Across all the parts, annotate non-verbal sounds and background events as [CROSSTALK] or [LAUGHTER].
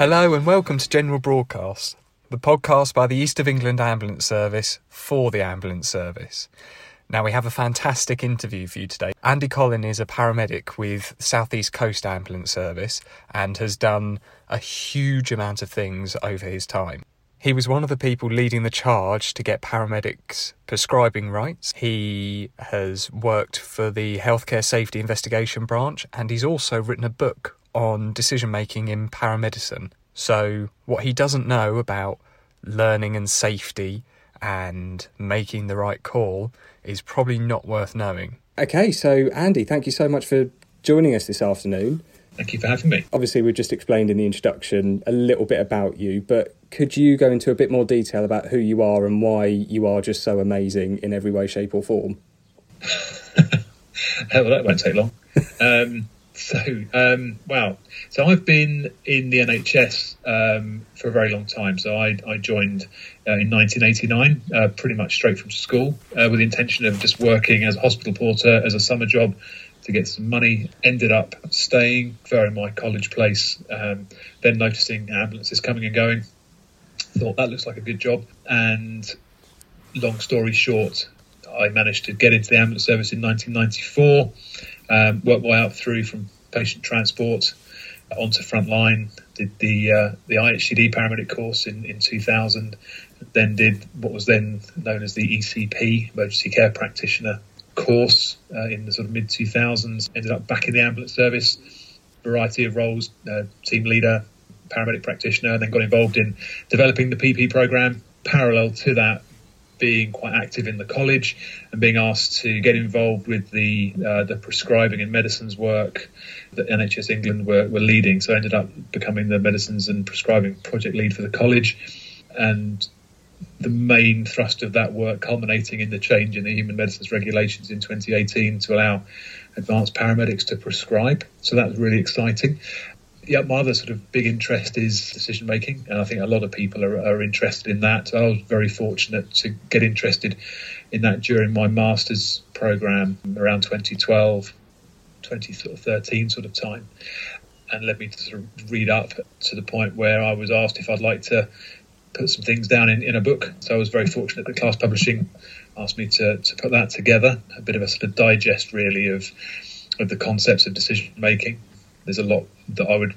Hello and welcome to General Broadcast, the podcast by the East of England Ambulance Service for the Ambulance Service. Now, we have a fantastic interview for you today. Andy Collen is a paramedic with South East Coast Ambulance Service and has done a huge amount of things over his time. He was one of the people leading the charge to get paramedics prescribing rights. He has worked for the Healthcare Safety Investigation Branch and he's also written a book on decision making in paramedicine. So, what he doesn't know about learning and safety and making the right call is probably not worth knowing. Okay, so Andy, thank you so much for joining us this afternoon. Thank you for having me. Obviously, we've just explained in the introduction a little bit about you, but could you go into a bit more detail about who you are and why you are just so amazing in every way, shape, or form? [LAUGHS] well, that won't take long. Um, [LAUGHS] so, um, wow. So I've been in the NHS um, for a very long time. So I, I joined uh, in 1989, uh, pretty much straight from school, uh, with the intention of just working as a hospital porter as a summer job to get some money. Ended up staying for in my college place, um, then noticing ambulances coming and going. Thought that looks like a good job. And long story short, I managed to get into the ambulance service in 1994 um, worked my way up through from patient transport onto frontline. Did the uh, the IHCD paramedic course in, in 2000. Then did what was then known as the ECP emergency care practitioner course uh, in the sort of mid 2000s. Ended up back in the ambulance service, variety of roles, uh, team leader, paramedic practitioner, and then got involved in developing the PP program. Parallel to that, being quite active in the college and being asked to get involved with the uh, the prescribing and medicines work that NHS England were, were leading. So I ended up becoming the medicines and prescribing project lead for the college, and the main thrust of that work culminating in the change in the human medicines regulations in 2018 to allow advanced paramedics to prescribe. So that was really exciting yeah, my other sort of big interest is decision making, and I think a lot of people are, are interested in that. I was very fortunate to get interested in that during my master's program around 2012, 2013 sort of time, and led me to sort of read up to the point where I was asked if I'd like to put some things down in, in a book. So I was very fortunate that Class Publishing asked me to, to put that together, a bit of a sort of digest really of of the concepts of decision making there's a lot that I would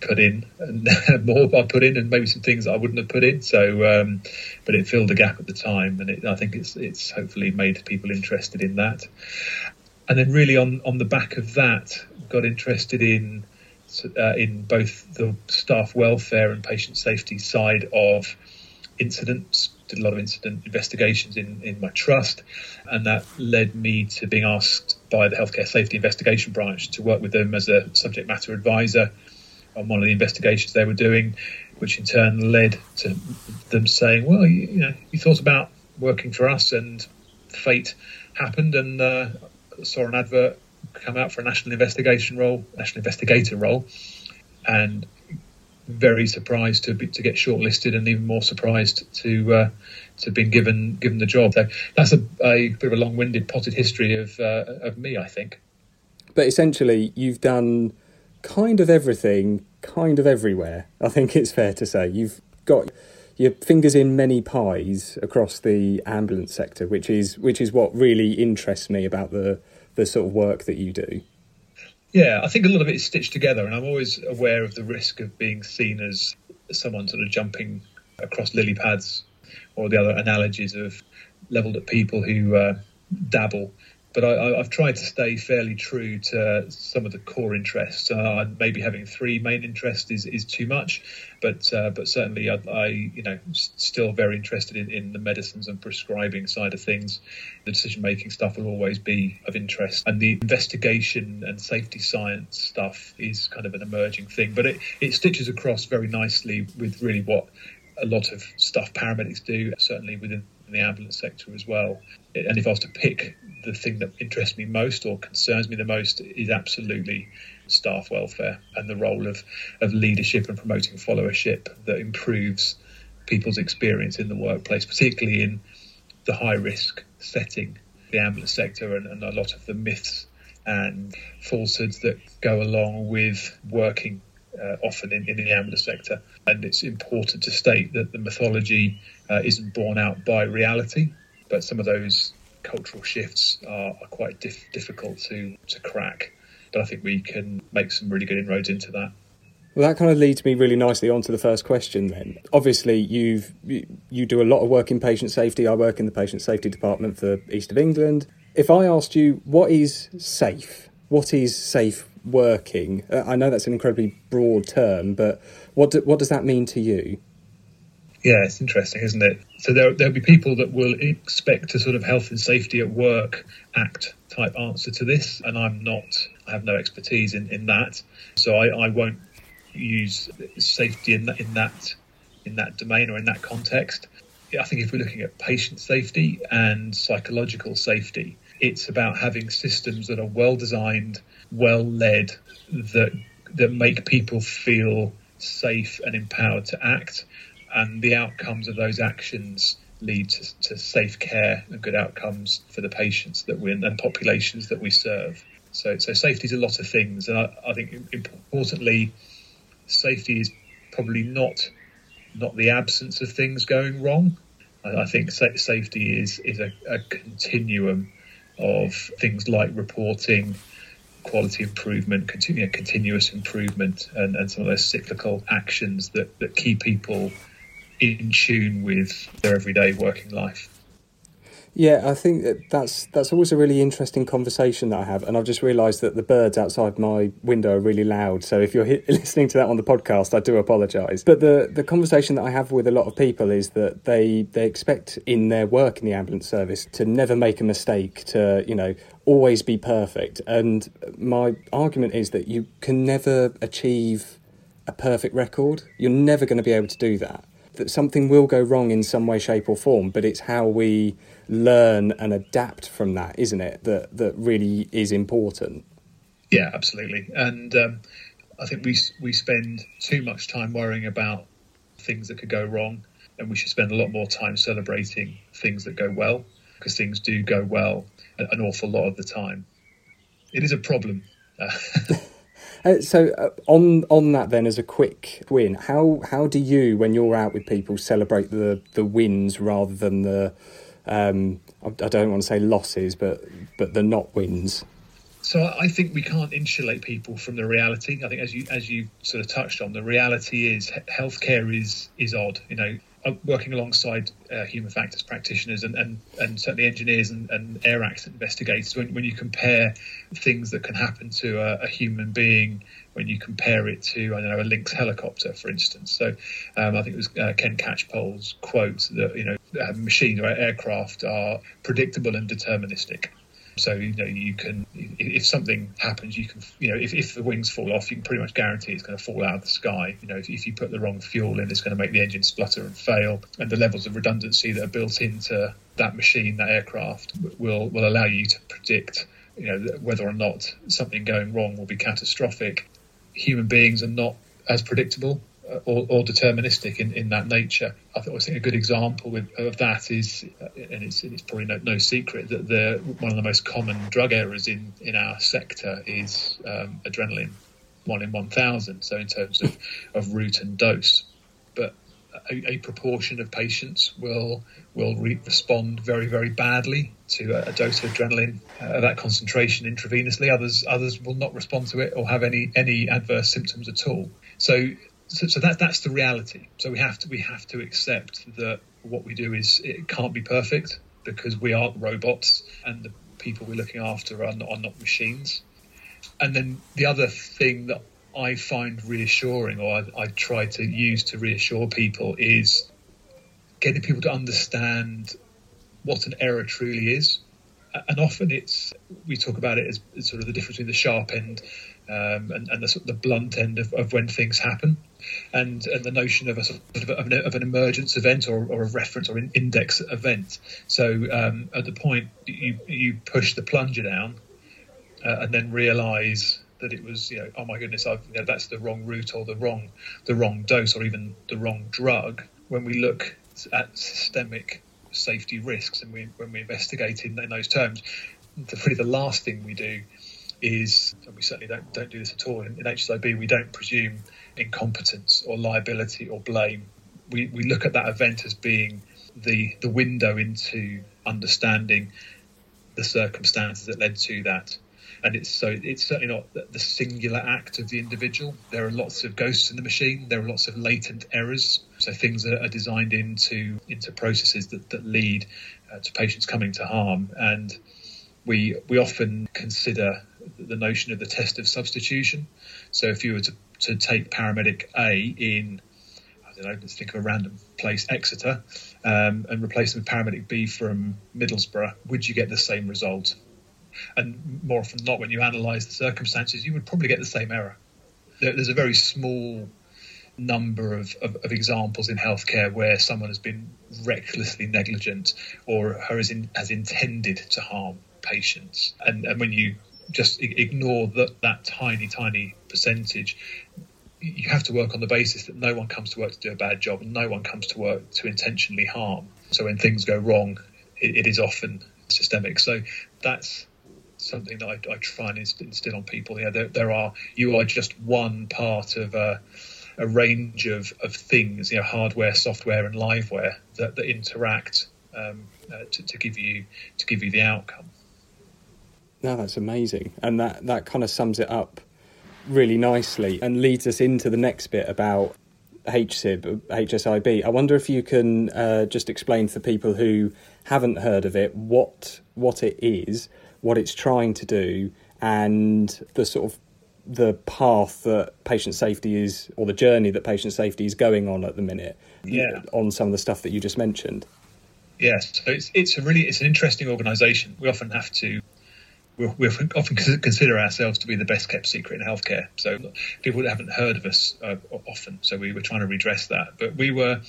put in and [LAUGHS] more I put in and maybe some things I wouldn't have put in. So, um, but it filled a gap at the time, and it, I think it's it's hopefully made people interested in that. And then really on on the back of that, got interested in uh, in both the staff welfare and patient safety side of incidents. Did a lot of incident investigations in, in my trust, and that led me to being asked by the Healthcare Safety Investigation Branch to work with them as a subject matter advisor on one of the investigations they were doing, which in turn led to them saying, "Well, you, you know, you thought about working for us, and fate happened, and uh, saw an advert come out for a national investigation role, national investigator role, and very surprised to be, to get shortlisted, and even more surprised to uh, to have been given given the job. So that's a, a bit of a long-winded, potted history of uh, of me, I think. But essentially, you've done kind of everything, kind of everywhere. I think it's fair to say you've got your fingers in many pies across the ambulance sector, which is which is what really interests me about the the sort of work that you do. Yeah, I think a lot of it is stitched together, and I'm always aware of the risk of being seen as someone sort of jumping across lily pads or the other analogies of leveled at people who uh, dabble but I, have tried to stay fairly true to some of the core interests. Uh, maybe having three main interests is, is too much, but uh, but certainly I, I, you know still very interested in, in the medicines and prescribing side of things. The decision making stuff will always be of interest, and the investigation and safety science stuff is kind of an emerging thing. But it, it stitches across very nicely with really what a lot of stuff paramedics do, certainly within the ambulance sector as well. And if I was to pick the thing that interests me most or concerns me the most is absolutely staff welfare and the role of, of leadership and promoting followership that improves people's experience in the workplace, particularly in the high risk setting, the ambulance sector, and, and a lot of the myths and falsehoods that go along with working uh, often in, in, the ambulance sector. And it's important to state that the mythology uh, isn't borne out by reality, but some of those cultural shifts are, are quite dif- difficult to, to crack. But I think we can make some really good inroads into that. Well, that kind of leads me really nicely on to the first question. Then, obviously, you've you do a lot of work in patient safety. I work in the patient safety department for East of England. If I asked you what is safe, what is safe working? Uh, I know that's an incredibly broad term, but what do, what does that mean to you? Yeah, it's interesting, isn't it? So there there'll be people that will expect a sort of health and safety at work act type answer to this, and I'm not. I have no expertise in, in that, so I, I won't use safety in that in that in that domain or in that context. I think if we're looking at patient safety and psychological safety, it's about having systems that are well designed, well led, that that make people feel safe and empowered to act, and the outcomes of those actions lead to, to safe care and good outcomes for the patients that we and populations that we serve. So, so safety is a lot of things, and I, I think importantly, safety is probably not not the absence of things going wrong. I, I think sa- safety is is a, a, continuum of things like reporting, quality improvement, continu- continuous improvement, and, and some of those cyclical actions that, that keep people in tune with their everyday working life. Yeah, I think that that's that's always a really interesting conversation that I have, and I've just realised that the birds outside my window are really loud. So if you're [LAUGHS] listening to that on the podcast, I do apologise. But the the conversation that I have with a lot of people is that they they expect in their work in the ambulance service to never make a mistake, to you know always be perfect. And my argument is that you can never achieve a perfect record. You're never going to be able to do that. That something will go wrong in some way, shape, or form, but it's how we learn and adapt from that, isn't it? That that really is important. Yeah, absolutely. And um, I think we we spend too much time worrying about things that could go wrong, and we should spend a lot more time celebrating things that go well, because things do go well an awful lot of the time. It is a problem. [LAUGHS] Uh, so uh, on on that then as a quick win how how do you when you're out with people celebrate the the wins rather than the um, I, I don't want to say losses, but but the not wins. So I think we can't insulate people from the reality. I think as you as you sort of touched on, the reality is healthcare is is odd. You know, working alongside uh, human factors practitioners and, and, and certainly engineers and, and air accident investigators, when, when you compare things that can happen to a, a, human being, when you compare it to, I don't know, a Lynx helicopter, for instance. So um, I think it was uh, Ken Catchpole's quote that, you know, uh, machines or aircraft are predictable and deterministic. So you know you can if something happens, you can you know if, if the wings fall off, you can pretty much guarantee it's going to fall out of the sky. You know if, if you put the wrong fuel in, it's going to make the engine splutter and fail. And the levels of redundancy that are built into that machine, that aircraft, will will allow you to predict you know whether or not something going wrong will be catastrophic. Human beings are not as predictable or, or, deterministic in, in that nature. I think a good example with, of that is, and it's, it's probably no, no, secret that the one of the most common drug errors in, in our sector is um, adrenaline, one in one thousand. So in terms of, of route and dose, but a, a proportion of patients will will re- respond very very badly to a, a dose of adrenaline uh, that concentration intravenously. Others others will not respond to it or have any any adverse symptoms at all. So so, so that that's the reality. So we have to we have to accept that what we do is it can't be perfect because we aren't robots and the people we're looking after are not, are not machines. And then the other thing that I find reassuring, or I, I try to use to reassure people, is getting people to understand what an error truly is. And often it's we talk about it as, sort of the difference between the sharp end um, and, and the, the blunt end of, of when things happen and, and the notion of a sort of, of, an, of an emergence event or, or a reference or an index event. So um, at the point you you push the plunger down uh, and then realise that it was you know oh my goodness I've, you know, that's the wrong route or the wrong the wrong dose or even the wrong drug. When we look at systemic safety risks and we, when we investigate in, in those terms, the, really the last thing we do is, and we certainly don't, don't do this at all in, in HSIB, we don't presume incompetence or liability or blame. We, we look at that event as being the, the window into understanding the circumstances that led to that. And it's so it's certainly not the singular act of the individual. There are lots of ghosts in the machine. There are lots of latent errors. So things that are designed into into processes that, that lead uh, to patients coming to harm. And we we often consider the notion of the test of substitution. So if you were to, to take paramedic A in I don't know, let's think of a random place, Exeter, um, and replace them with paramedic B from Middlesbrough, would you get the same result? And more often than not, when you analyse the circumstances, you would probably get the same error. There, there's a very small number of, of, of, examples in healthcare where someone has been recklessly negligent or has, in, has intended to harm patients. And, and when you just ignore that, that tiny, tiny percentage, you have to work on the basis that no one comes to work to do a bad job and no one comes to work to intentionally harm. So when things go wrong, it, it is often systemic. So that's something that I, I try and instill on people. Yeah, there, there, are you are just one part of a, a range of, of things, you know, hardware, software, and liveware that, that interact um, uh, to, to give you to give you the outcome. No, that's amazing, and that that kind of sums it up really nicely and leads us into the next bit about HSIB, HSIB. I wonder if you can uh, just explain to people who haven't heard of it what what it is, what it's trying to do, and the sort of the path that patient safety is, or the journey that patient safety is going on at the minute. Yeah. On some of the stuff that you just mentioned. Yes, so it's it's a really it's an interesting organisation. We often have to we often consider ourselves to be the best kept secret in healthcare. So people haven't heard of us uh, often. So we were trying to redress that. But we were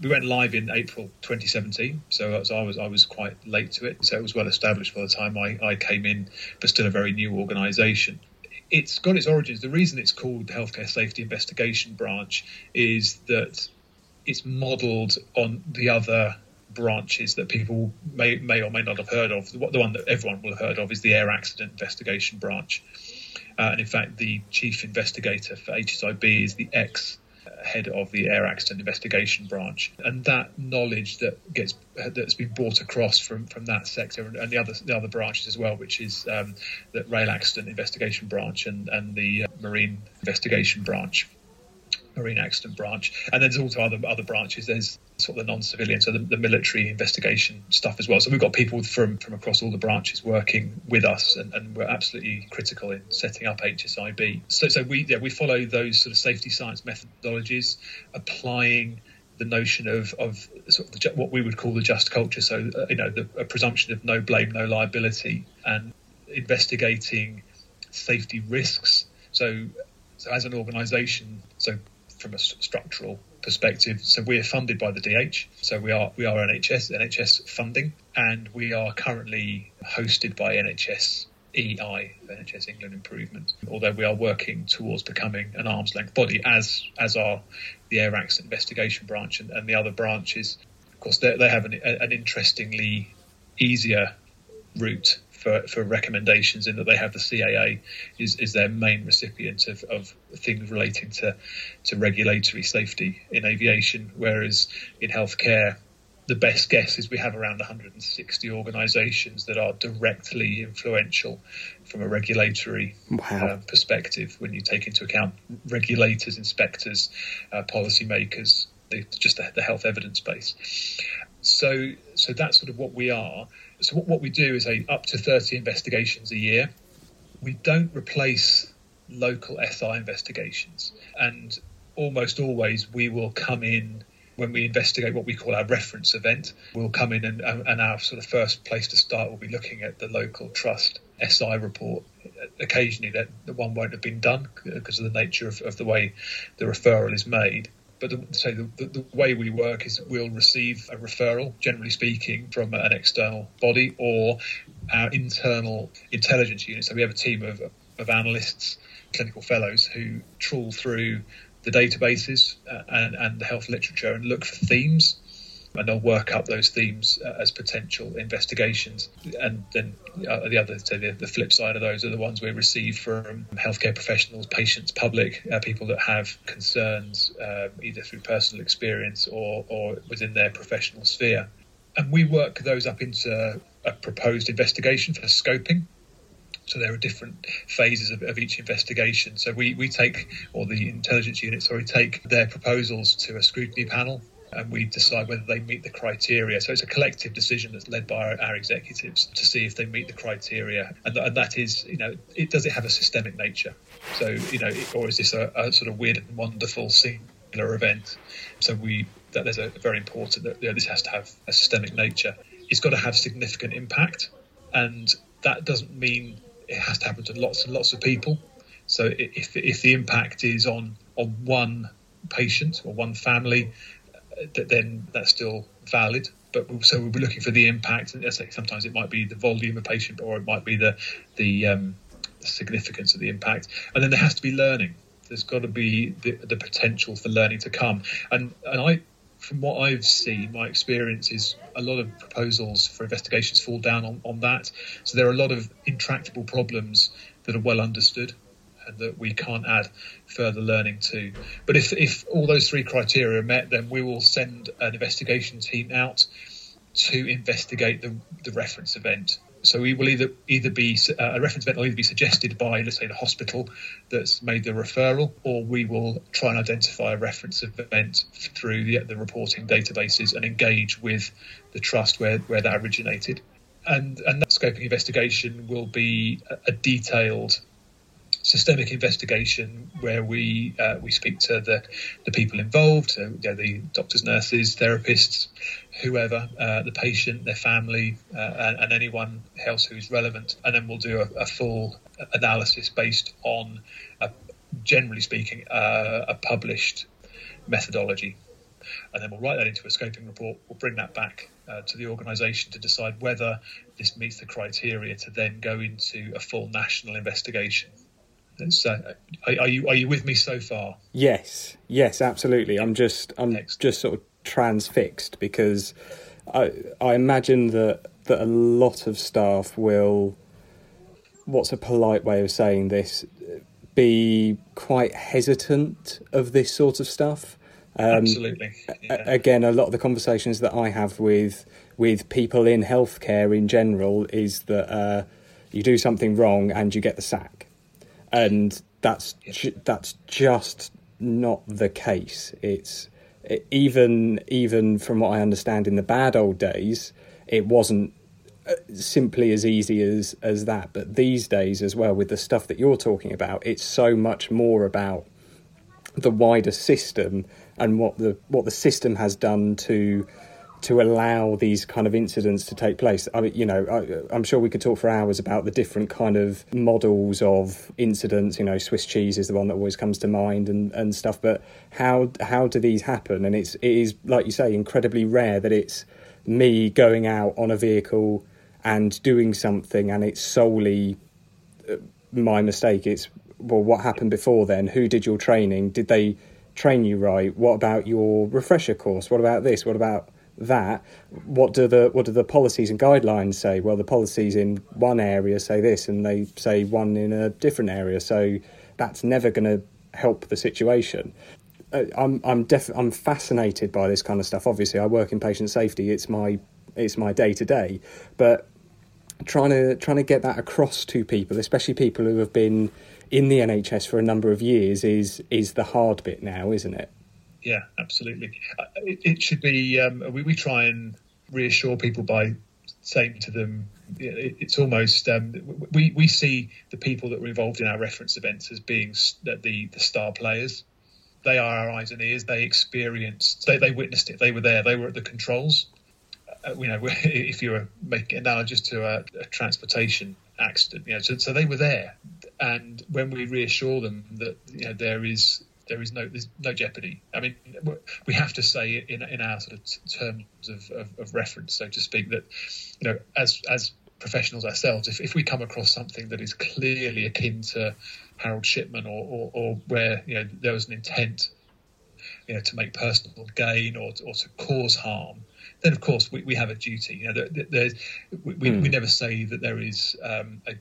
we went live in April 2017. So I was I was quite late to it. So it was well established by the time I, I came in, but still a very new organisation. It's got its origins. The reason it's called the Healthcare Safety Investigation Branch is that it's modelled on the other branches that people may may or may not have heard of. The one that everyone will have heard of is the Air Accident Investigation Branch, uh, and in fact, the chief investigator for HSIB is the ex head of the Air Accident Investigation Branch, and that knowledge that gets that's been brought across from from that sector and, and the other the other branches as well, which is um, the Rail Accident Investigation Branch and and the uh, Marine Investigation Branch marine accident branch, and then there's also other other branches. There's sort of the non-civilian, so the, the, military investigation stuff as well. So we've got people from from across all the branches working with us, and, and we're absolutely critical in setting up HSIB. So so we yeah we follow those sort of safety science methodologies, applying the notion of, of sort of the, what we would call the just culture. So, uh, you know, the a presumption of no blame, no liability, and investigating safety risks. So, so as an organisation, so from a structural perspective. So we're funded by the DH. So we are we are NHS NHS funding, and we are currently hosted by NHS EI, NHS England Improvement. Although we are working towards becoming an arm's length body, as as are the Air Accident Investigation Branch and, and the other branches. Of course, they have an, an interestingly easier route for, for recommendations in that they have the CAA is, is their main recipient of, of things relating to, to regulatory safety in aviation, whereas in healthcare, the best guess is we have around 160 organisations that are directly influential from a regulatory wow. uh, perspective when you take into account regulators, inspectors, uh, policymakers, the, just the, the health evidence base. So, so that's sort of what we are so what, what we do is a up to 30 investigations a year. We don't replace local SI investigations, and almost always we will come in when we investigate what we call our reference event. We'll come in and, and our sort of first place to start will be looking at the local trust SI report. Occasionally, that the one won't have been done because of the nature of, of the way the referral is made. But the, the, the, the, way we work is we'll receive a referral, generally speaking, from an external body or our internal intelligence unit. So we have a team of, of analysts, clinical fellows who trawl through the databases uh, and, and the health literature and look for themes and they'll work up those themes uh, as potential investigations. And then uh, the other, so the, the, flip side of those are the ones we receive from healthcare professionals, patients, public, uh, people that have concerns um, either through personal experience or, or within their professional sphere. And we work those up into a proposed investigation for scoping. So there are different phases of, of, each investigation. So we, we take, or the intelligence unit, sorry, take their proposals to a scrutiny panel and we decide whether they meet the criteria. So it's a collective decision that's led by our, our executives to see if they meet the criteria, and, and, that is, you know, it does it have a systemic nature? So you know, or is this a, a sort of weird and wonderful singular event? So we that there's a very important that you know, this has to have a systemic nature. It's got to have significant impact, and that doesn't mean it has to happen to lots and lots of people. So if if the impact is on on one patient or one family, then that's still valid. But so we'll be looking for the impact. And sometimes it might be the volume of patient, or it might be the the um, significance of the impact. And then there has to be learning. There's got to be the, the potential for learning to come. And and I, from what I've seen, my experience is a lot of proposals for investigations fall down on, on that. So there are a lot of intractable problems that are well understood and that we can't add further learning to. But if, if all those three criteria are met, then we will send an investigation team out to investigate the, the reference event. So we will either either be uh, a reference event will either be suggested by, let's say, the hospital that's made the referral, or we will try and identify a reference event through the, the reporting databases and engage with the trust where, where that originated. And, and that scoping investigation will be a, a detailed systemic investigation where we uh, we speak to the, the people involved, so, you know, the doctors, nurses, therapists, whoever, uh, the patient, their family, uh, and, and, anyone else who's relevant, and then we'll do a, a full analysis based on, a, generally speaking, uh, a published methodology. And then we'll write that into a scoping report. We'll bring that back uh, to the organisation to decide whether this meets the criteria to then go into a full national investigation. So, are, are, you are you with me so far? Yes, yes, absolutely. I'm just I'm Next. just sort of transfixed because I I imagine that that a lot of staff will, what's a polite way of saying this, be quite hesitant of this sort of stuff. Um, Absolutely. Yeah. Again, a lot of the conversations that I have with with people in healthcare in general is that uh, you do something wrong and you get the sack and that's ju- that's just not the case. It's it, even even from what I understand in the bad old days, it wasn't uh, simply as easy as as that. But these days, as well, with the stuff that you're talking about, it's so much more about the wider system and what the what the system has done to to allow these kind of incidents to take place. I mean, you know, I, am sure we could talk for hours about the different kind of models of incidents. You know, Swiss cheese is the one that always comes to mind, and, and stuff. But how how do these happen? And it's it is like you say, incredibly rare that it's me going out on a vehicle and doing something, and it's solely uh, my mistake. It's well, what happened before then? Who did your training? Did they train you right? What about your refresher course? What about this? What about that, what do the what do the policies and guidelines say? Well, the policies in one area say this, and they say one in a different area. So that's never going to help the situation. Uh, I'm I'm def- I'm fascinated by this kind of stuff. Obviously, I work in patient safety. It's my it's my day to day, but trying to trying to get that across to people, especially people who have been in the NHS for a number of years, is is the hard bit now, isn't it? Yeah, absolutely. Uh, it, it should be. Um, we, we try and reassure people by saying to them, it, it's almost um, we we see the people that were involved in our reference events as being the the star players. They are our eyes and ears. They experienced. They they witnessed it. They were there. They were at the controls. Uh, you know, [LAUGHS] if you were making analogous to a, a transportation accident, you know, so, so they were there. And when we reassure them that you know there is there is no there's no jeopardy. I mean, we have to say in in our sort of terms of, of, of reference, so to speak, that you know as as professionals ourselves, if, if we come across something that is clearly akin to Harold Shipman or, or, or where you know there was an intent you know to make personal gain or to, or to cause harm, then of course we, we have a duty. You know, there, we, we, Hmm. we never say that there is um, a,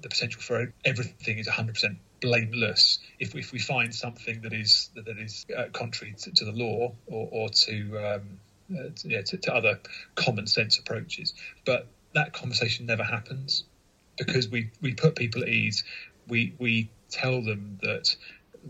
the potential for everything is 100% blameless. If, if we find something that is that is uh, contrary to, to the law or, or to, um, uh, to, yeah, to, to other common sense approaches, but that conversation never happens because we, we put people at ease. We we tell them that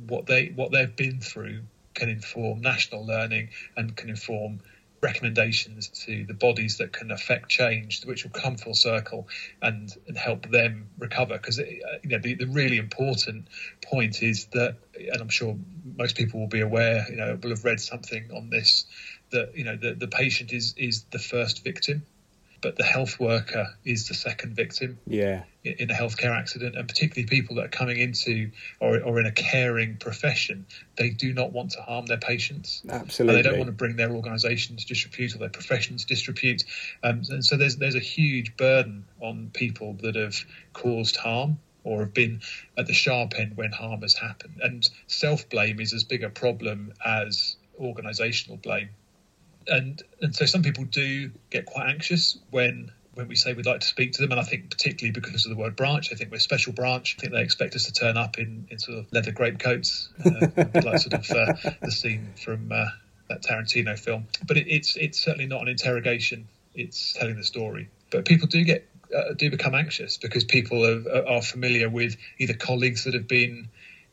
what they what they've been through can inform national learning and can inform recommendations to the bodies that can affect change, which will come full circle and, and help them recover. Because uh, you know the, the really important point is that, and I'm sure most people will be aware, you know, will have read something on this, that you know the, the patient is is the first victim, but the health worker is the second victim Yeah. in a healthcare accident, and particularly people that are coming into or, or in a caring profession, they do not want to harm their patients. Absolutely. And they don't want to bring their organisation to disrepute or their profession to disrepute. Um, and so there's there's a huge burden on people that have caused harm or have been at the sharp end when harm has happened. And self blame is as big a problem as organisational blame. And and so some people do get quite anxious when when we say we'd like to speak to them, and I think particularly because of the word branch, I think we're a special branch. I think they expect us to turn up in, in sort of leather grape coats, uh, like sort of uh, the scene from uh, that Tarantino film. But it, it's it's certainly not an interrogation; it's telling the story. But people do get uh, do become anxious because people are, are familiar with either colleagues that have been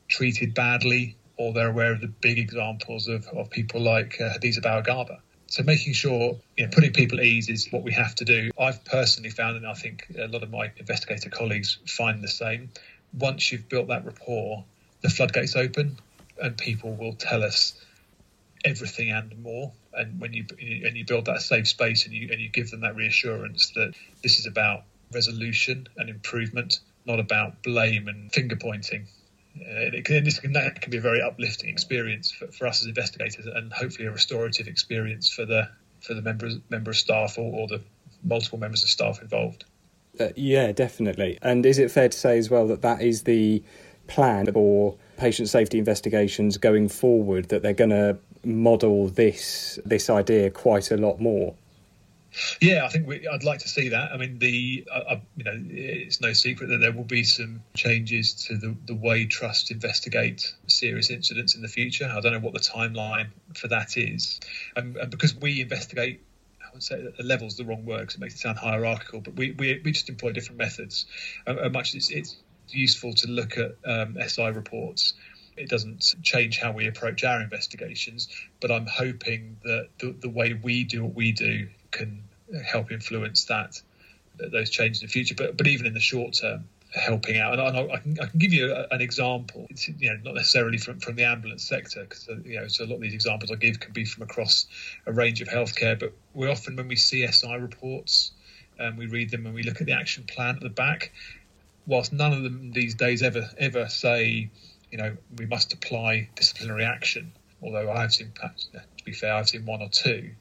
treated badly, or they're aware of the big examples of, of people like uh, Hadiza Bawa-Garba. So making sure, you know, putting people at ease is what we have to do. I've personally found, and I think a lot of my investigator colleagues find the same. Once you've built that rapport, the floodgates open, and people will tell us everything and more. And when you and you build that safe space, and you and you give them that reassurance that this is about resolution and improvement, not about blame and finger pointing. Uh, it can, this can, that can be a very uplifting experience for, for us as investigators, and hopefully a restorative experience for the for the members member of staff or, or the multiple members of staff involved. Uh, yeah, definitely. And is it fair to say as well that that is the plan for patient safety investigations going forward? That they're going to model this this idea quite a lot more. Yeah, I think we, I'd like to see that. I mean, the you know it's no secret that there will be some changes to the, the way trusts investigate serious incidents in the future. I don't know what the timeline for that is, and, and because we investigate. I would say that the level's the wrong word because it makes it sound hierarchical, but we, we, we just employ different methods. Much it's, it's useful to look at um, SI reports it doesn't change how we approach our investigations, but I'm hoping that the, the way we do what we do can help influence that those changes in the future. But but even in the short term, helping out. And I, can I can give you an example. It's you know not necessarily from from the ambulance sector because uh, you know so a lot of these examples I give can be from across a range of healthcare. But we often when we see SI reports and we read them and we look at the action plan at the back, whilst none of them these days ever ever say you know, we must apply disciplinary action. Although I have seen, to be fair, I've seen one or two.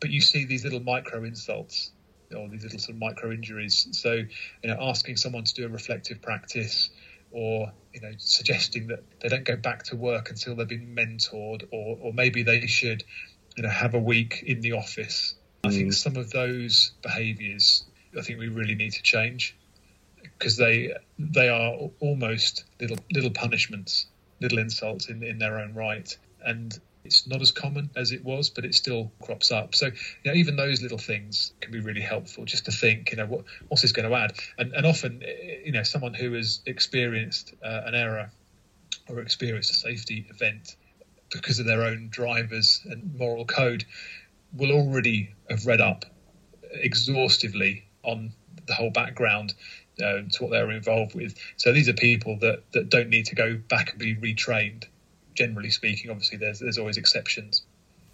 But you see these little micro insults or these little sort of micro injuries. So, you know, asking someone to do a reflective practice or, you know, suggesting that they don't go back to work until they've been mentored or, or maybe they should, you know, have a week in the office. I think mm. some of those behaviours, I think we really need to change because they they are almost little little punishments, little insults in in their own right, and it's not as common as it was, but it still crops up. So you know, even those little things can be really helpful. Just to think, you know, what what's this going to add? And and often, you know, someone who has experienced uh, an error or experienced a safety event because of their own drivers and moral code will already have read up exhaustively on the whole background uh, to what they were involved with. So these are people that, that don't need to go back and be retrained. Generally speaking, obviously there's there's always exceptions,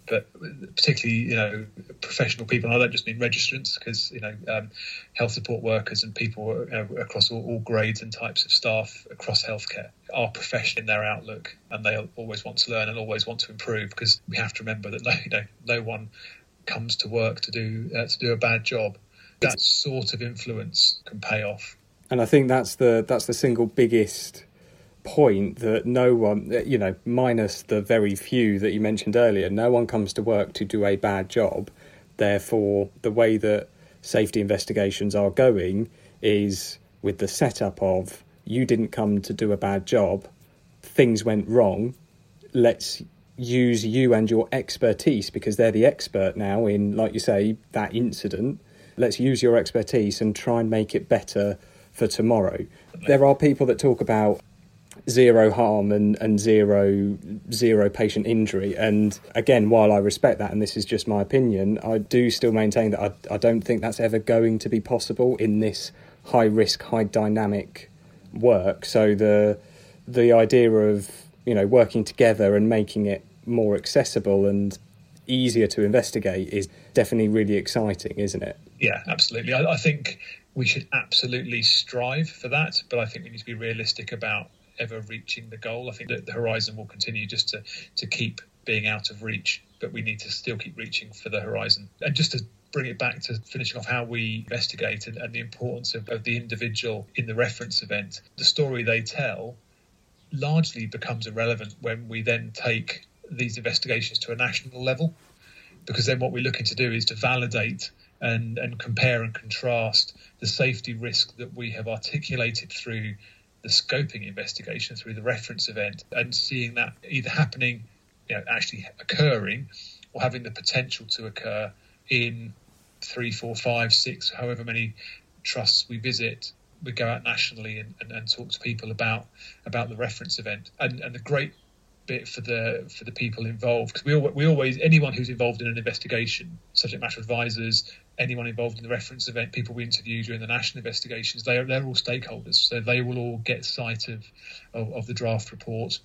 but particularly you know professional people. And I don't just mean registrants because you know um, health support workers and people across all, all grades and types of staff across healthcare are professional in their outlook, and they always want to learn and always want to improve. Because we have to remember that no you know no one comes to work to do uh, to do a bad job that sort of influence can pay off. And I think that's the that's the single biggest point that no one, you know, minus the very few that you mentioned earlier, no one comes to work to do a bad job. therefore, the way that safety investigations are going is with the setup of you didn't come to do a bad job, things went wrong. Let's use you and your expertise because they're the expert now in, like you say, that incident. Let's use your expertise and try and make it better for tomorrow. There are people that talk about zero harm and, and zero zero patient injury. And again, while I respect that, and this is just my opinion, I do still maintain that I, I don't think that's ever going to be possible in this high risk, high dynamic work. So the the idea of you know working together and making it more accessible and easier to investigate is definitely really exciting, isn't it? Yeah, absolutely. I, I think we should absolutely strive for that, but I think we need to be realistic about ever reaching the goal. I think that the horizon will continue just to, to keep being out of reach, but we need to still keep reaching for the horizon. And just to bring it back to finishing off how we investigate and, and the importance of, of the individual in the reference event, the story they tell largely becomes irrelevant when we then take these investigations to a national level, because then what we're looking to do is to validate and, and compare and contrast the safety risk that we have articulated through the scoping investigation through the reference event and seeing that either happening, you know, actually occurring or having the potential to occur in three, four, five, six, however many trusts we visit. We go out nationally and, and, and talk to people about about the reference event. And, and the great bit for the for the people involved because we, we always anyone who's involved in an investigation subject matter advisors anyone involved in the reference event people we interview during the national investigations they are, they're all stakeholders so they will all get sight of of, of the draft report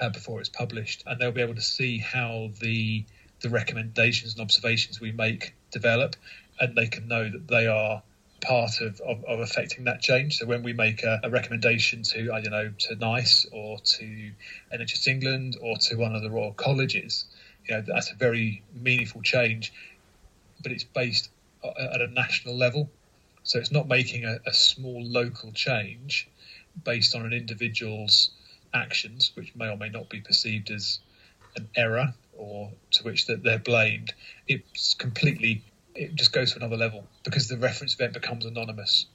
uh, before it's published and they'll be able to see how the the recommendations and observations we make develop and they can know that they are part of, of, of, affecting that change. So when we make a, a, recommendation to, I don't know, to NICE or to NHS England or to one of the Royal Colleges, you know, that's a very meaningful change, but it's based uh, at a national level. So it's not making a, a small local change based on an individual's actions, which may or may not be perceived as an error or to which that they're blamed. It's completely it just goes to another level because the reference event becomes anonymous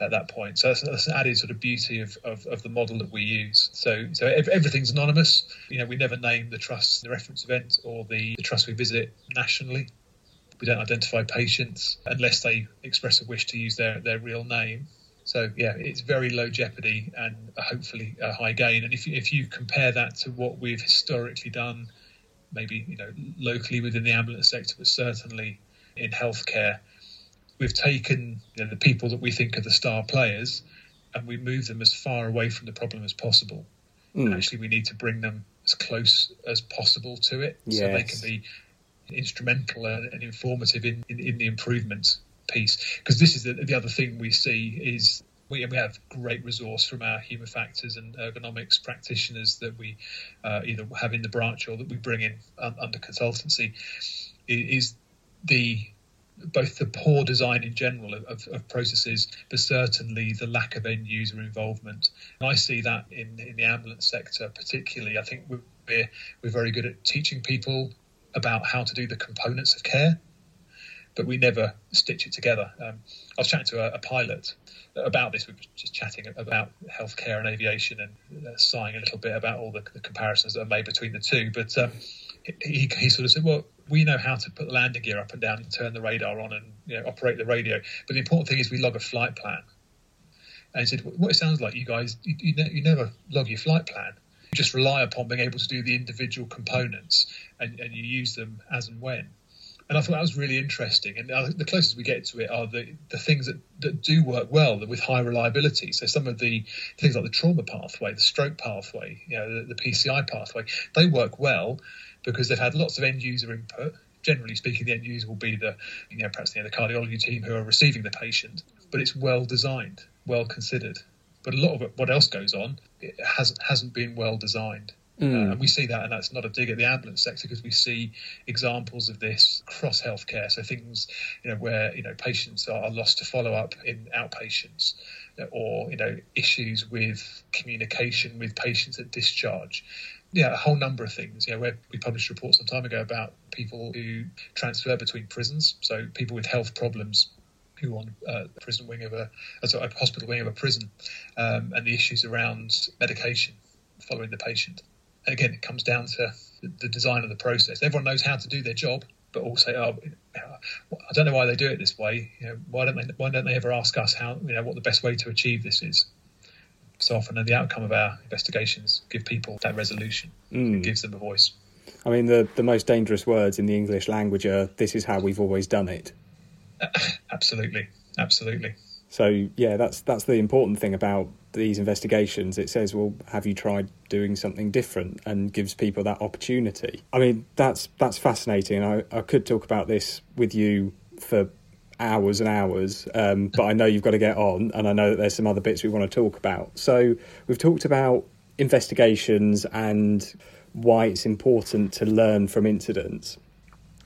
at that point. So that's, that's an added sort of beauty of, of, of, the model that we use. So so everything's anonymous. You know, we never name the trusts the reference event or the, the trust we visit nationally. We don't identify patients unless they express a wish to use their, their real name. So yeah, it's very low jeopardy and hopefully a high gain. And if you, if you compare that to what we've historically done, maybe you know locally within the ambulance sector, but certainly in healthcare, we've taken you know, the people that we think are the star players and we move them as far away from the problem as possible. Mm. And actually, we need to bring them as close as possible to it yes. so they can be instrumental and, informative in, in, in, the improvement piece. Because this is the, the other thing we see is we, we have great resource from our human factors and ergonomics practitioners that we uh, either have in the branch or that we bring in um, under consultancy is the both the poor design in general of, of, processes, but certainly the lack of end user involvement. And I see that in, in the ambulance sector particularly. I think we're, we're very good at teaching people about how to do the components of care, but we never stitch it together. Um, I was chatting to a, a, pilot about this. We were just chatting about healthcare and aviation and uh, sighing a little bit about all the, the, comparisons that are made between the two. But um, he, he sort of said, well, we know how to put the landing gear up and down and turn the radar on and you know, operate the radio. But the important thing is we log a flight plan. And he said, what it sounds like, you guys, you, you, ne- you never log your flight plan. You just rely upon being able to do the individual components and, and you use them as and when. And I thought that was really interesting. And the closest we get to it are the, the things that, that do work well with high reliability. So some of the things like the trauma pathway, the stroke pathway, you know, the, the PCI pathway, they work well because they've had lots of end user input. Generally speaking, the end user will be the, you know, perhaps the, the cardiology team who are receiving the patient, but it's well designed, well considered. But a lot of it, what else goes on, it hasn't hasn't been well designed. Mm. Uh, and we see that, and that's not a dig at the ambulance sector because we see examples of this across healthcare. So things, you know, where you know patients are lost to follow up in outpatients, or you know issues with communication with patients at discharge. Yeah, a whole number of things. Yeah, where we published a report some time ago about people who transfer between prisons. So people with health problems who on uh, the prison wing of a, sorry, a hospital wing of a prison, um, and the issues around medication following the patient. And again, it comes down to the design of the process. Everyone knows how to do their job, but also, oh, I don't know why they do it this way. You know, why don't they? Why don't they ever ask us how? You know, what the best way to achieve this is? So often, the outcome of our investigations give people that resolution. Mm. It gives them a voice. I mean, the the most dangerous words in the English language are "This is how we've always done it." [LAUGHS] absolutely, absolutely. So yeah, that's that's the important thing about these investigations. It says, "Well, have you tried doing something different?" and gives people that opportunity. I mean, that's that's fascinating. I, I could talk about this with you for hours and hours, um, but I know you've got to get on, and I know that there's some other bits we want to talk about. So we've talked about investigations and why it's important to learn from incidents.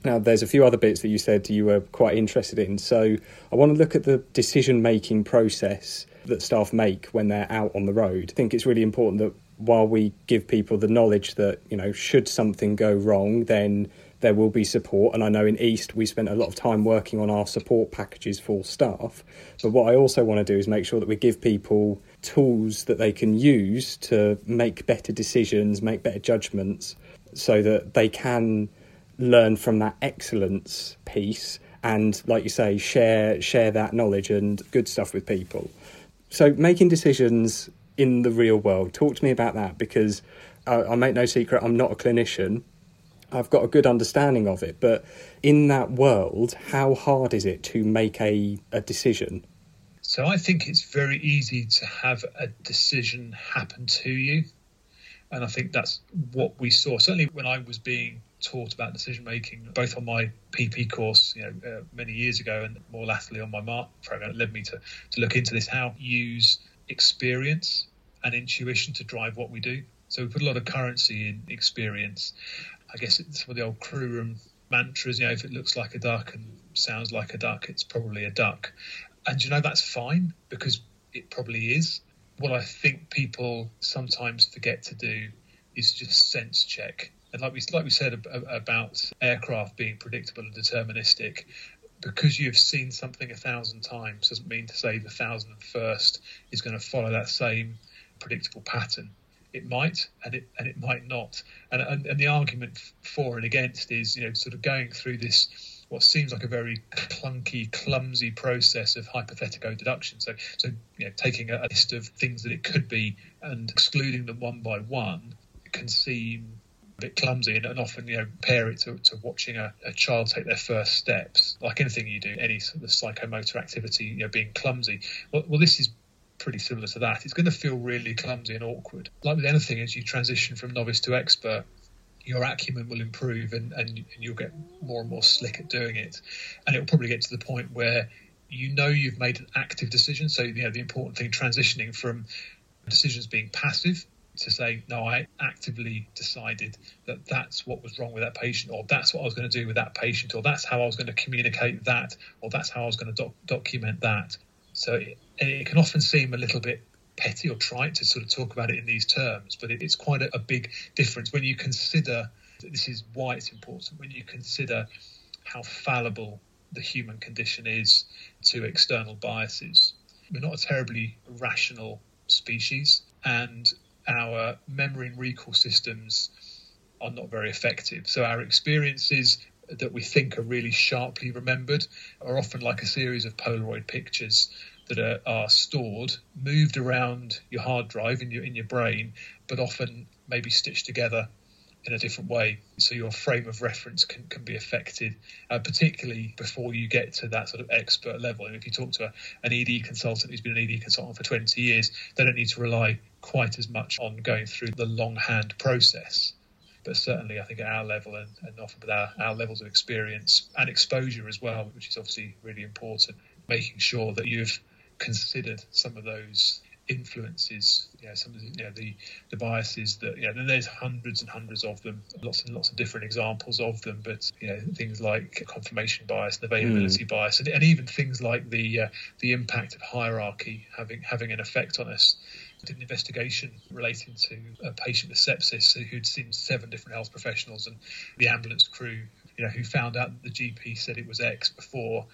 Now, there's a few other bits that you said you were quite interested in. So, I want to look at the decision making process that staff make when they're out on the road. I think it's really important that while we give people the knowledge that, you know, should something go wrong, then there will be support. And I know in East we spent a lot of time working on our support packages for staff. But what I also want to do is make sure that we give people tools that they can use to make better decisions, make better judgments, so that they can learn from that excellence piece and like you say share share that knowledge and good stuff with people. So making decisions in the real world talk to me about that because I, I make no secret i'm not a clinician. I've got a good understanding of it but in that world how hard is it to make a, a decision? So i think it's very easy to have a decision happen to you. And I think that's what we saw. Certainly, when I was being taught about decision making, both on my PP course, you know, uh, many years ago, and more latterly on my MARC program, it led me to to look into this: how use experience and intuition to drive what we do. So we put a lot of currency in experience. I guess it's some of the old crew room mantras. You know, if it looks like a duck and sounds like a duck, it's probably a duck. And you know that's fine because it probably is what I think people sometimes forget to do is just sense check. And like we like we said about aircraft being predictable and deterministic, because you've seen something a thousand times doesn't mean to say the thousand and first is going to follow that same predictable pattern. It might, and it and it might not. And and, and the argument for and against is you know sort of going through this what seems like a very clunky, clumsy process of hypothetical deduction. So, so you know, taking a list of things that it could be and excluding them one by one can seem a bit clumsy and, and often you know pair it to, to watching a, a, child take their first steps like anything you do any sort of psychomotor activity you know being clumsy well, well this is pretty similar to that it's going to feel really clumsy and awkward like with anything as you transition from novice to expert your acumen will improve and, and, you'll get more and more slick at doing it. And it will probably get to the point where you know you've made an active decision. So, you know, the important thing transitioning from decisions being passive to say, no, I actively decided that that's what was wrong with that patient, or that's what I was going to do with that patient, or that's how I was going to communicate that, or that's how I was going to doc- document that. So it, it can often seem a little bit petty or trite to sort of talk about it in these terms, but it, it's quite a, a big difference when you consider this is why it's important when you consider how fallible the human condition is to external biases. We're not a terribly rational species, and our memory and recall systems are not very effective. So our experiences that we think are really sharply remembered are often like a series of Polaroid pictures that are, are stored, moved around your hard drive in your in your brain, but often maybe stitched together in a different way. So your frame of reference can, can be affected, uh, particularly before you get to that sort of expert level. And if you talk to a, an ED consultant who's been an ED consultant for 20 years, they don't need to rely quite as much on going through the longhand process. But certainly, I think at our level and, and often with our, our levels of experience and exposure as well, which is obviously really important, making sure that you've considered some of those influences, you know, some of the, you know, the, the biases that, you know, and there's hundreds and hundreds of them, lots and lots of different examples of them, but, you know, things like confirmation bias and availability mm. bias, and, and, even things like the, uh, the impact of hierarchy having, having an effect on us. An investigation relating to a patient with sepsis who'd seen seven different health professionals and the ambulance crew you know, who found out that the GP said it was X before,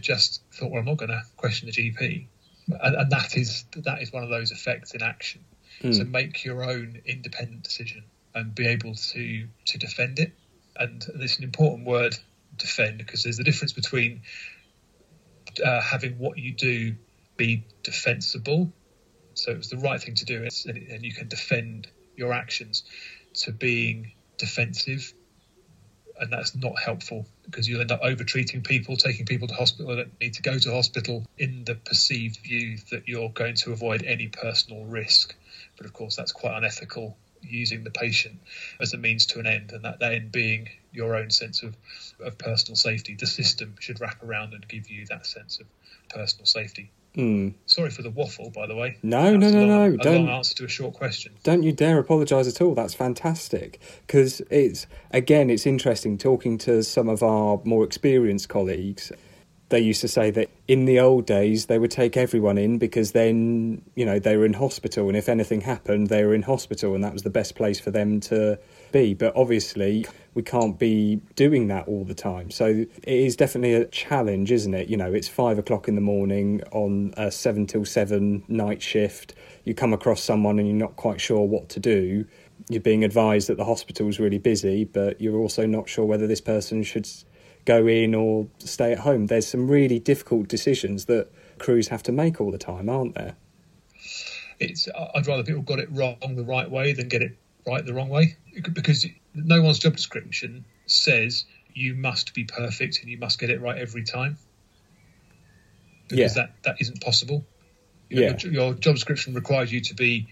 just thought, well, I'm not going to question the GP and, and, that is that is one of those effects in action. Mm. So make your own independent decision and be able to to defend it. And it's an important word, defend, because there's a difference between uh, having what you do be defensible. So it was the right thing to do, and you can defend your actions, to being defensive and that's not helpful because you'll end up over treating people, taking people to hospital that need to go to hospital in the perceived view that you're going to avoid any personal risk. But of course, that's quite unethical using the patient as a means to an end, and that, that end being your own sense of, of personal safety. The system should wrap around and give you that sense of personal safety. Mm. Sorry for the waffle, by the way. No, no, no, long, no. A don't, long answer to a short question. Don't you dare apologise at all. That's fantastic. Because it's, again, it's interesting talking to some of our more experienced colleagues they used to say that in the old days they would take everyone in because then you know they were in hospital and if anything happened they were in hospital and that was the best place for them to be. But obviously we can't be doing that all the time. So it is definitely a challenge isn't it? You know it's five o'clock in the morning on a seven till seven night shift. You come across someone and you're not quite sure what to do. You're being advised that the hospital's really busy but you're also not sure whether this person should go in or stay at home. There's some really difficult decisions that crews have to make all the time, aren't there? It's I'd rather people got it wrong the right way than get it right the wrong way because no one's job description says you must be perfect and you must get it right every time because yeah. that that isn't possible. You know, yeah. your, your job description requires you to be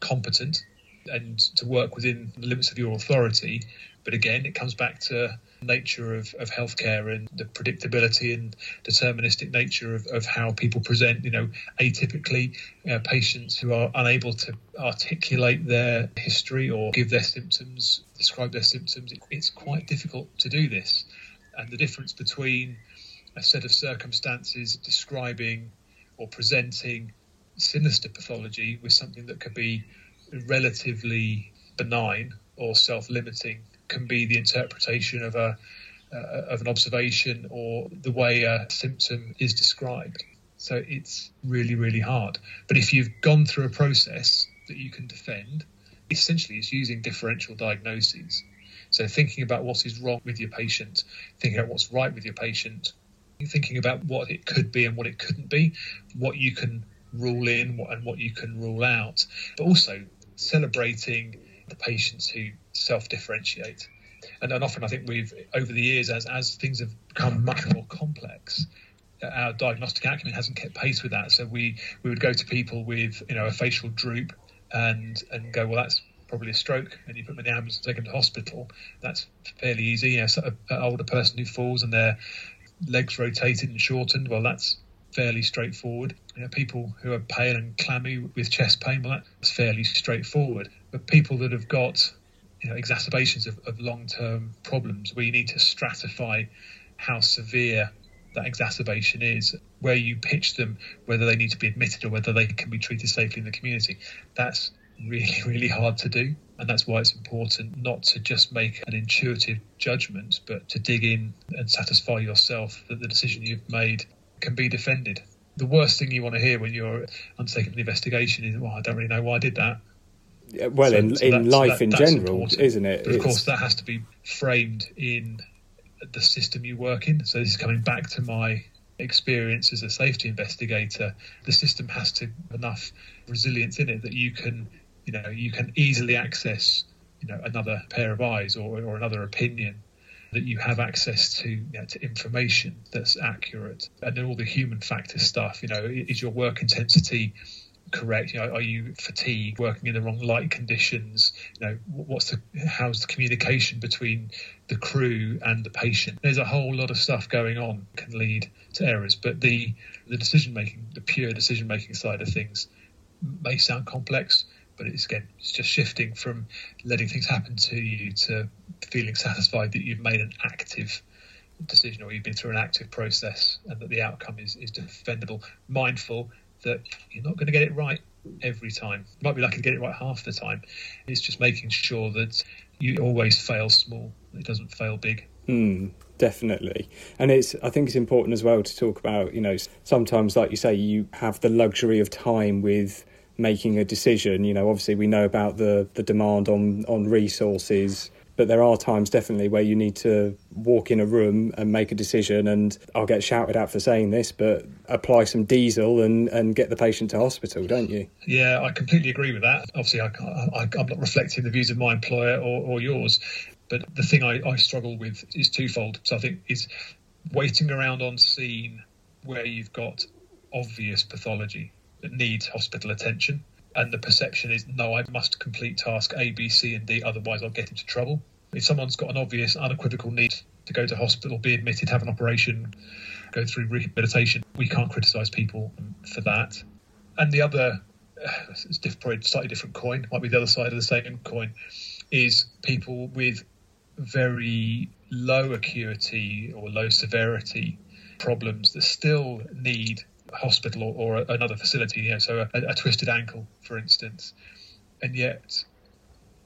competent and to work within the limits of your authority. But again, it comes back to nature of, of healthcare and the predictability and deterministic nature of, of how people present. You know, atypically, uh, patients who are unable to articulate their history or give their symptoms, describe their symptoms, it, it's quite difficult to do this. And the difference between a set of circumstances describing or presenting sinister pathology with something that could be relatively benign or self-limiting can be the interpretation of a uh, of an observation or the way a symptom is described. So it's really really hard. But if you've gone through a process that you can defend, essentially it's using differential diagnoses. So thinking about what is wrong with your patient, thinking about what's right with your patient, thinking about what it could be and what it couldn't be, what you can rule in and what you can rule out, but also celebrating the patients who self-differentiate. And, and often I think we've, over the years, as, as things have become much more complex, our diagnostic acumen hasn't kept pace with that. So we, we would go to people with, you know, a facial droop and, and go, well, that's probably a stroke, and you put them in the ambulance and take them to hospital. That's fairly easy. You know, so an older person who falls and their legs rotated and shortened, well, that's fairly straightforward. You know, people who are pale and clammy with chest pain, well, that's fairly straightforward. But people that have got you know, exacerbations of, of long term problems where you need to stratify how severe that exacerbation is, where you pitch them, whether they need to be admitted or whether they can be treated safely in the community. That's really, [LAUGHS] really hard to do. And that's why it's important not to just make an intuitive judgment, but to dig in and satisfy yourself that the decision you've made can be defended. The worst thing you want to hear when you're undertaking an investigation is, well, I don't really know why I did that. Well, so, in, so in life that, in general, important. isn't it? But of course, that has to be framed in the system you work in. So this is coming back to my experience as a safety investigator. The system has to have enough resilience in it that you can, you know, you can easily access, you know, another pair of eyes or, or another opinion that you have access to, you know, to information that's accurate and then all the human factor stuff. You know, is your work intensity correct? You know, are you fatigued, working in the wrong light conditions? You know, what's the how's the communication between the crew and the patient? There's a whole lot of stuff going on can lead to errors, but the the decision making, the pure decision making side of things, may sound complex, but it's again, it's just shifting from letting things happen to you to feeling satisfied that you've made an active decision or you've been through an active process and that the outcome is, is defendable. Mindful that you're not going to get it right every time. You might be lucky to get it right half the time. It's just making sure that you always fail small, it doesn't fail big. Mm, definitely. And it's I think it's important as well to talk about, you know, sometimes like you say, you have the luxury of time with making a decision. You know, obviously we know about the, the demand on, on resources but there are times definitely where you need to walk in a room and make a decision and I'll get shouted at for saying this but apply some diesel and, and get the patient to hospital don't you? Yeah I completely agree with that. Obviously I, I, I'm not reflecting the views of my employer or, or yours but the thing I, I struggle with is twofold. So I think is waiting around on scene where you've got obvious pathology that needs hospital attention and the perception is no, I must complete task A, B, C, and D, otherwise I'll get into trouble. If someone's got an obvious, unequivocal need to go to hospital, be admitted, have an operation, go through rehabilitation, we can't criticise people for that. And the other, uh, it's probably slightly different coin, might be the other side of the same coin, is people with very low acuity or low severity problems that still need hospital or, or another facility, you know, so a, a twisted ankle, for instance. And yet,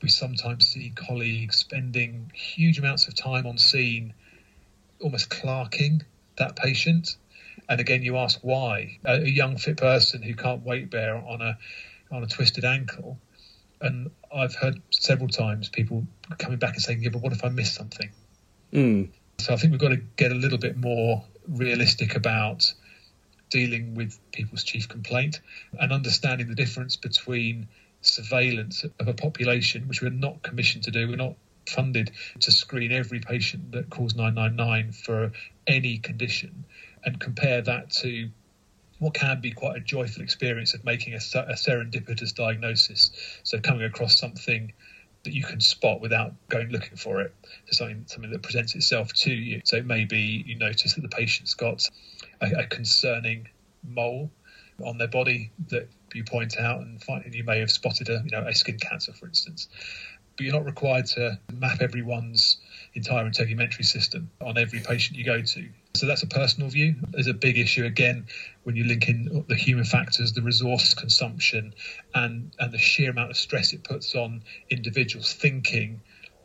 we sometimes see colleagues spending huge amounts of time on scene, almost clerking that patient. And again, you ask why a, a young fit person who can't weight bear on a on a twisted ankle. And I've heard several times people coming back and saying, "Yeah, but what if I miss something?" Mm. So I think we've got to get a little bit more realistic about dealing with people's chief complaint and understanding the difference between surveillance of a population, which we're not commissioned to do. We're not funded to screen every patient that calls 999 for any condition and compare that to what can be quite a joyful experience of making a, a serendipitous diagnosis. So coming across something that you can spot without going looking for it. So something something that presents itself to you. So maybe you notice that the patient's got a, a concerning mole on their body that you point out and find you may have spotted a you know a skin cancer for instance. But you're not required to map everyone's entire integumentary system on every patient you go to. So that's a personal view. There's a big issue again when you link in the human factors the resource consumption and and the sheer amount of stress it puts on individuals thinking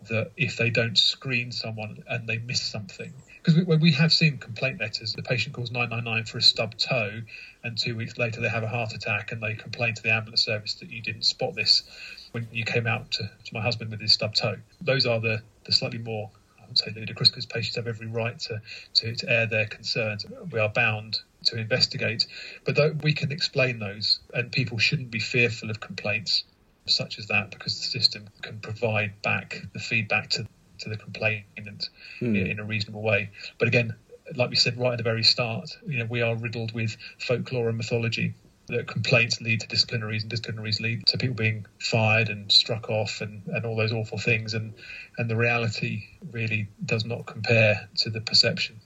that if they don't screen someone and they miss something, because we, have seen complaint letters, the patient calls 999 for a stubbed toe, and two weeks later they have a heart attack and they complain to the ambulance service that you didn't spot this when you came out to, to my husband with his stubbed toe. Those are the, the slightly more, I would say, ludicrous because patients have every right to, to, to air their concerns. We are bound to investigate, but we can explain those, and people shouldn't be fearful of complaints such as that because the system can provide back the feedback to, to the complainant mm. in a reasonable way. But again, like we said right at the very start, you know, we are riddled with folklore and mythology. That complaints lead to disciplinaries and disciplinaries lead to people being fired and struck off and, and all those awful things and and the reality really does not compare to the perception.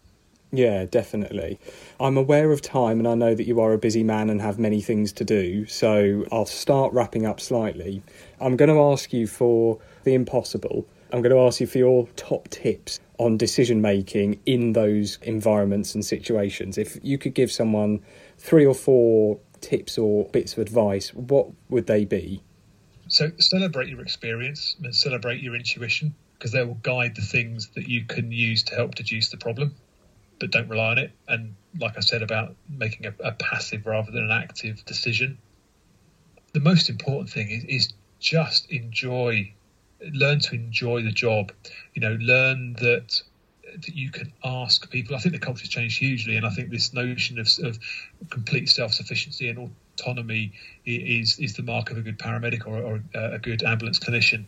Yeah, definitely. I'm aware of time and I know that you are a busy man and have many things to do, so I'll start wrapping up slightly. I'm going to ask you for the impossible. I'm going to ask you for your top tips on decision making in those environments and situations. If you could give someone three or four tips or bits of advice, what would they be? So, celebrate your experience and celebrate your intuition because they will guide the things that you can use to help deduce the problem but don't rely on it. And like I said about making a, a passive rather than an active decision, the most important thing is, is just enjoy, learn to enjoy the job. You know, learn that that you can ask people. I think the culture's changed hugely, and I think this notion of, of complete self sufficiency and autonomy is is the mark of a good paramedic or, or a good ambulance clinician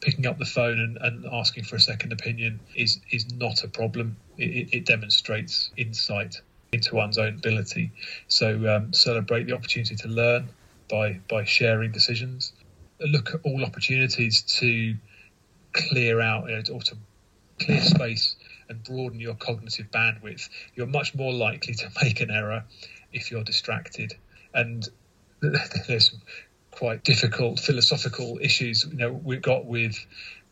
picking up the phone and, and asking for a second opinion is is not a problem. It, it demonstrates insight into one's own ability. So um, celebrate the opportunity to learn by by sharing decisions. Look at all opportunities to clear out you know, or to clear [LAUGHS] space and broaden your cognitive bandwidth. You're much more likely to [LAUGHS] make an error if you're distracted. And [LAUGHS] there's quite difficult philosophical issues. You know, we've got with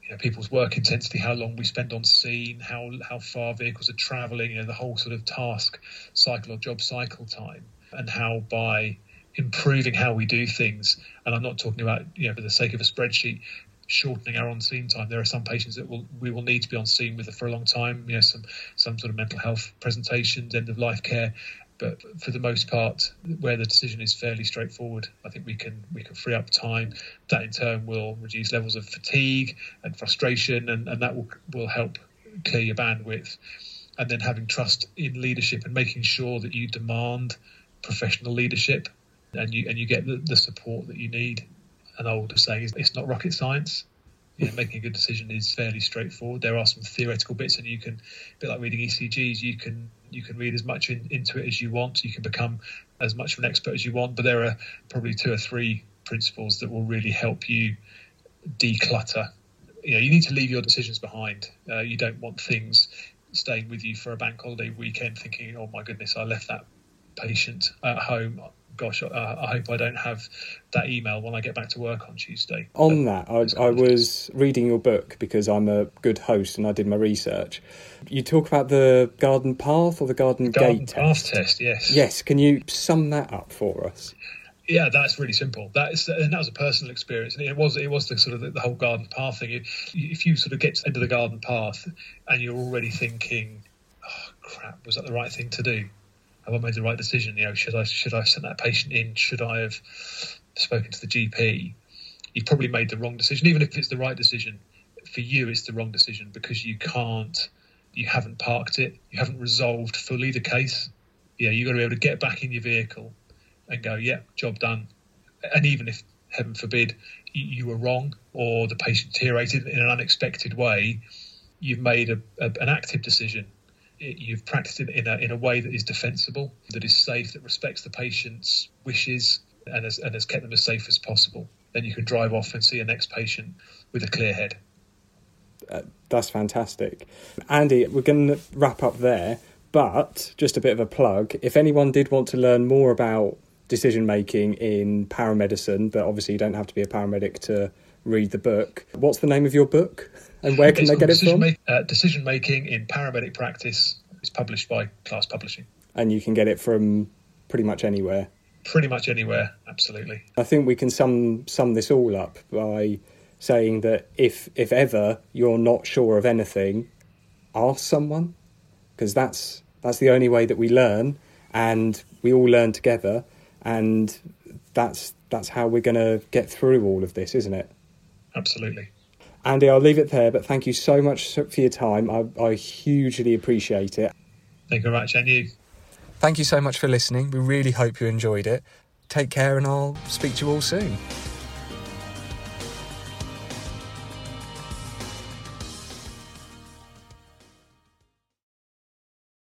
you know, people's work intensity, how long we spend on scene, how how far vehicles are travelling, you know, the whole sort of task cycle or job cycle time, and how by improving how we do things, and I'm not talking about you know for the sake of a spreadsheet, shortening our on scene time. There are some patients that will we will need to be on scene with for a long time. You know, some some sort of mental health presentations, end of life care. But for the most part, where the decision is fairly straightforward, I think we can we can free up time. That in turn will reduce levels of fatigue and frustration, and, and that will will help clear your bandwidth. And then having trust in leadership and making sure that you demand professional leadership and you and you get the, the support that you need an older saying is it's not rocket science. You know, making a good decision is fairly straightforward. There are some theoretical bits, and you can, a bit like reading ECGs, you can you can read as much in, into it as you want. You can become as much of an expert as you want. But there are probably two or three principles that will really help you declutter. You know, you need to leave your decisions behind. Uh, you don't want things staying with you for a bank holiday weekend, thinking, "Oh my goodness, I left that patient at home gosh, I, I, hope I don't have that email when I get back to work on Tuesday. On that, I, I was reading your book because I'm a good host and I did my research. You talk about the garden path or the garden, garden gate path test. test. Yes. Yes. Can you sum that up for us? Yeah, that's really simple. That is, and that was a personal experience, and it was it was the sort of the, the whole garden path thing. If you sort of get into the garden path and you're already thinking, "Oh crap, was that the right thing to do?" Have I made the right decision? You know, should I should I have sent that patient in? Should I have spoken to the GP? You've probably made the wrong decision, even if it's the right decision. For you, it's the wrong decision because you can't, you haven't parked it, you haven't resolved fully the case. Yeah, you've got to be able to get back in your vehicle and go, yeah, job done. And even if, heaven forbid, you, were wrong or the patient deteriorated in an unexpected way, you've made a, a, an active decision you've practiced it in a, in a way that is defensible, that is safe, that respects the patient's wishes, and has, and has kept them as safe as possible. Then you can drive off and see a next patient with a clear head. Uh, that's fantastic. Andy, we're going to wrap up there, but just a bit of a plug. If anyone did want to learn more about decision making in paramedicine, but obviously you don't have to be a paramedic to read the book, what's the name of your book? And where can it's they get it from? Make, uh, decision making in paramedic practice is published by Class Publishing. And you can get it from pretty much anywhere. Pretty much anywhere, absolutely. I think we can sum sum this all up by saying that if if ever you're not sure of anything, ask someone because that's that's the only way that we learn and we all learn together and that's that's how we're going to get through all of this, isn't it? Absolutely. Andy, I'll leave it there, but thank you so much for your time. I, I hugely appreciate it. Thank you very much, and you. Thank you so much for listening. We really hope you enjoyed it. Take care, and I'll speak to you all soon.